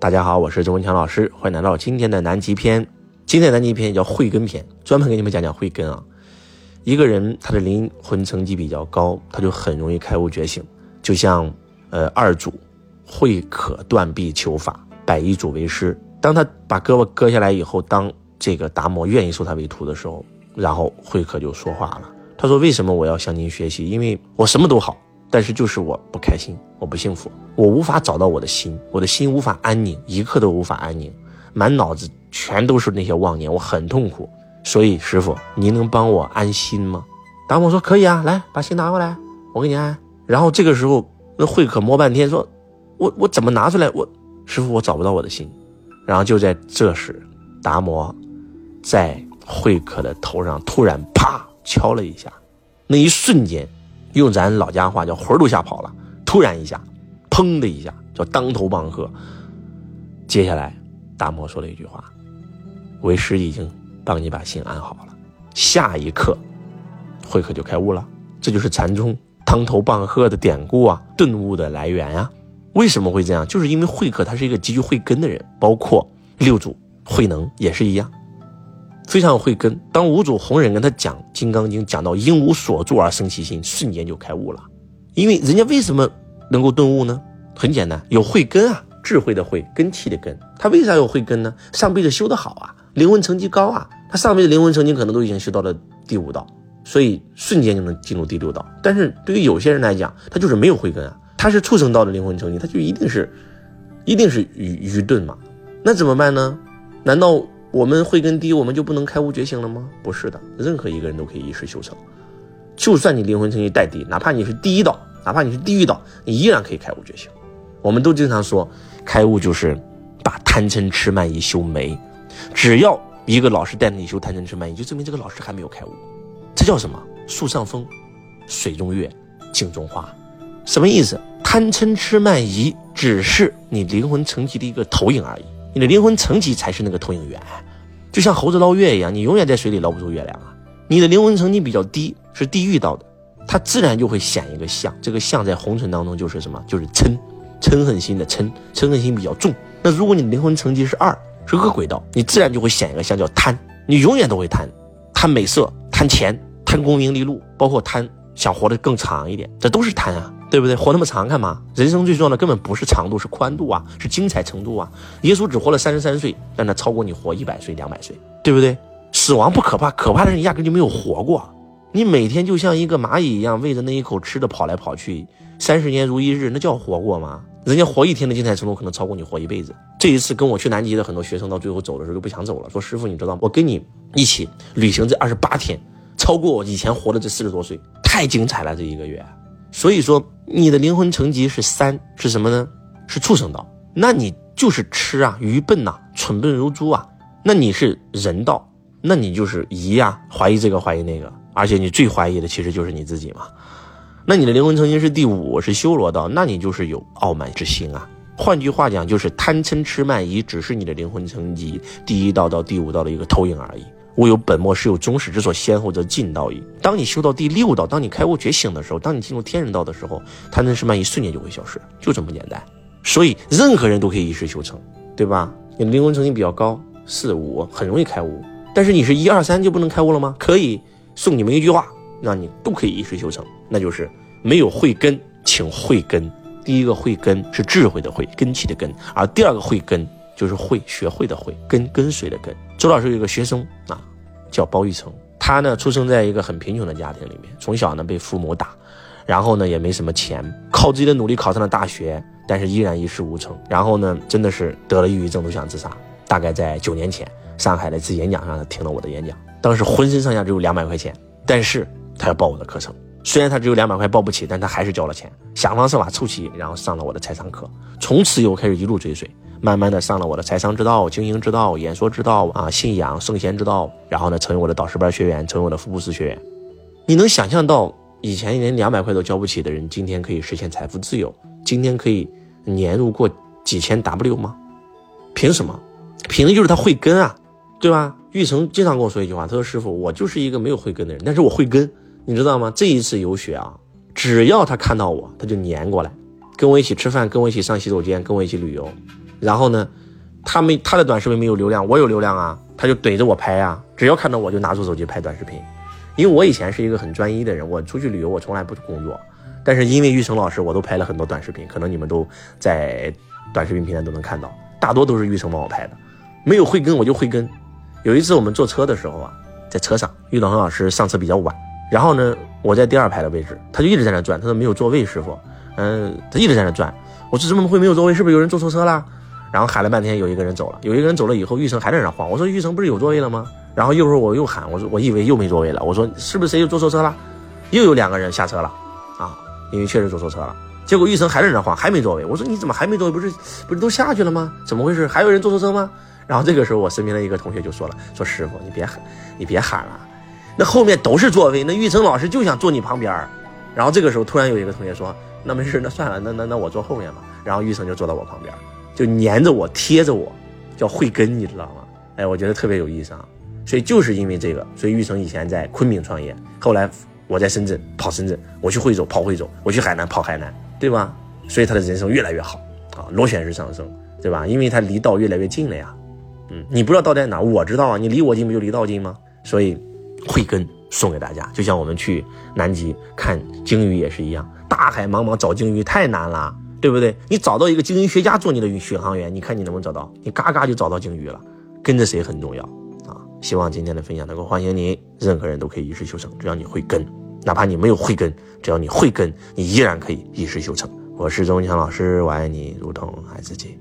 大家好，我是周文强老师，欢迎来到今天的南极篇。今天的南极篇叫慧根篇，专门给你们讲讲慧根啊。一个人他的灵魂层级比较高，他就很容易开悟觉醒。就像呃二祖慧可断臂求法，百一祖为师。当他把胳膊割下来以后，当这个达摩愿意收他为徒的时候，然后慧可就说话了。他说：“为什么我要向您学习？因为我什么都好。”但是就是我不开心，我不幸福，我无法找到我的心，我的心无法安宁，一刻都无法安宁，满脑子全都是那些妄念，我很痛苦。所以师傅，您能帮我安心吗？达摩说可以啊，来把心拿过来，我给你安。然后这个时候，那慧可摸半天，说，我我怎么拿出来？我师傅我找不到我的心。然后就在这时，达摩在慧可的头上突然啪敲了一下，那一瞬间。用咱老家话叫魂都吓跑了，突然一下，砰的一下叫当头棒喝。接下来，达摩说了一句话：“为师已经帮你把心安好了。”下一刻，慧可就开悟了。这就是禅宗当头棒喝的典故啊，顿悟的来源呀。为什么会这样？就是因为慧可他是一个极具慧根的人，包括六祖慧能也是一样。非常有慧根。当五祖弘忍跟他讲《金刚经》，讲到因无所住而生其心，瞬间就开悟了。因为人家为什么能够顿悟呢？很简单，有慧根啊，智慧的慧，根气的根。他为啥有慧根呢？上辈子修得好啊，灵魂层级高啊。他上辈子灵魂层级可能都已经修到了第五道，所以瞬间就能进入第六道。但是对于有些人来讲，他就是没有慧根啊，他是畜生道的灵魂层级，他就一定是，一定是愚愚钝嘛。那怎么办呢？难道？我们慧根低，我们就不能开悟觉醒了吗？不是的，任何一个人都可以一世修成。就算你灵魂层级再低，哪怕你是第一道，哪怕你是地狱道，你依然可以开悟觉醒。我们都经常说，开悟就是把贪嗔痴慢疑修没。只要一个老师带着你修贪嗔痴慢疑，就证明这个老师还没有开悟。这叫什么？树上风，水中月，镜中花。什么意思？贪嗔痴慢疑只是你灵魂层级的一个投影而已。你的灵魂层级才是那个投影源，就像猴子捞月一样，你永远在水里捞不出月亮啊。你的灵魂层级比较低，是地狱道的，它自然就会显一个相。这个相在红尘当中就是什么？就是嗔，嗔恨心的嗔，嗔恨心比较重。那如果你灵魂层级是二，是恶鬼道，你自然就会显一个相叫贪，你永远都会贪，贪美色，贪钱，贪功名利禄，包括贪想活得更长一点，这都是贪啊。对不对？活那么长干嘛？人生最重要的根本不是长度，是宽度啊，是精彩程度啊。耶稣只活了三十三岁，但他超过你活一百岁、两百岁，对不对？死亡不可怕，可怕的是你压根就没有活过。你每天就像一个蚂蚁一样，为着那一口吃的跑来跑去，三十年如一日，那叫活过吗？人家活一天的精彩程度可能超过你活一辈子。这一次跟我去南极的很多学生，到最后走的时候就不想走了，说师傅，你知道吗？我跟你一起旅行这二十八天，超过我以前活的这四十多岁，太精彩了这一个月。所以说，你的灵魂层级是三，是什么呢？是畜生道。那你就是痴啊，愚笨呐，蠢笨如猪啊。那你是人道，那你就是疑呀，怀疑这个怀疑那个，而且你最怀疑的其实就是你自己嘛。那你的灵魂层级是第五，是修罗道，那你就是有傲慢之心啊。换句话讲，就是贪嗔痴慢疑，只是你的灵魂层级第一道到第五道的一个投影而已。物有本末，事有终始，之所先后，则近道矣。当你修到第六道，当你开悟觉醒的时候，当你进入天人道的时候，贪嗔痴慢疑瞬间就会消失，就这么简单。所以任何人都可以一世修成，对吧？你的灵魂层级比较高，四五很容易开悟。但是你是一二三就不能开悟了吗？可以。送你们一句话，让你都可以一世修成，那就是没有慧根，请慧根。第一个慧根是智慧的慧，根气的根，而第二个慧根就是会学会的会，跟跟随的跟。周老师有个学生啊。叫包玉成，他呢出生在一个很贫穷的家庭里面，从小呢被父母打，然后呢也没什么钱，靠自己的努力考上了大学，但是依然一事无成。然后呢真的是得了抑郁症，都想自杀。大概在九年前，上海的一次演讲上，他听了我的演讲，当时浑身上下只有两百块钱，但是他要报我的课程。虽然他只有两百块报不起，但他还是交了钱，想方设法凑齐，然后上了我的财商课。从此以后开始一路追随。慢慢的上了我的财商之道、经营之道、演说之道啊，信仰圣贤之道，然后呢，成为我的导师班学员，成为我的福布斯学员。你能想象到以前连两百块都交不起的人，今天可以实现财富自由，今天可以年入过几千 W 吗？凭什么？凭的就是他慧根啊，对吧？玉成经常跟我说一句话，他说：“师傅，我就是一个没有慧根的人，但是我慧根，你知道吗？这一次游学啊，只要他看到我，他就粘过来，跟我一起吃饭，跟我一起上洗手间，跟我一起旅游。”然后呢，他没他的短视频没有流量，我有流量啊，他就怼着我拍啊，只要看到我就拿出手机拍短视频。因为我以前是一个很专一的人，我出去旅游我从来不工作，但是因为玉成老师，我都拍了很多短视频，可能你们都在短视频平台都能看到，大多都是玉成帮我拍的。没有慧根我就慧根。有一次我们坐车的时候啊，在车上，玉导恒老师上车比较晚，然后呢，我在第二排的位置，他就一直在那转，他说没有座位，师傅，嗯，他一直在那转。我说怎么会没有座位？是不是有人坐错车了？然后喊了半天，有一个人走了，有一个人走了以后，玉成还在那晃。我说玉成不是有座位了吗？然后一会儿我又喊，我说我以为又没座位了，我说是不是谁又坐错车了？又有两个人下车了，啊，因为确实坐错车了。结果玉成还在那晃，还没座位。我说你怎么还没座位？不是不是都下去了吗？怎么回事？还有人坐错车吗？然后这个时候我身边的一个同学就说了，说师傅你别喊，你别喊了，那后面都是座位，那玉成老师就想坐你旁边。然后这个时候突然有一个同学说，那没事，那算了，那那那我坐后面吧。然后玉成就坐到我旁边，就黏着我，贴着我，叫慧根，你知道吗？哎，我觉得特别有意思啊。所以就是因为这个，所以玉成以前在昆明创业，后来我在深圳跑深圳，我去惠州跑惠州，我去海南跑海南，对吧？所以他的人生越来越好啊，螺旋式上升，对吧？因为他离道越来越近了呀。嗯，你不知道道在哪，我知道啊。你离我近不就离道近吗？所以慧根送给大家，就像我们去南极看鲸鱼也是一样，大海茫茫找鲸鱼太难了，对不对？你找到一个鲸鱼学家做你的宇航员，你看你能不能找到？你嘎嘎就找到鲸鱼了，跟着谁很重要啊。希望今天的分享能够唤醒你。任何人都可以一世修成，只要你会跟，哪怕你没有慧根，只要你会跟，你依然可以一世修成。我是钟强老师，我爱你如同爱自己。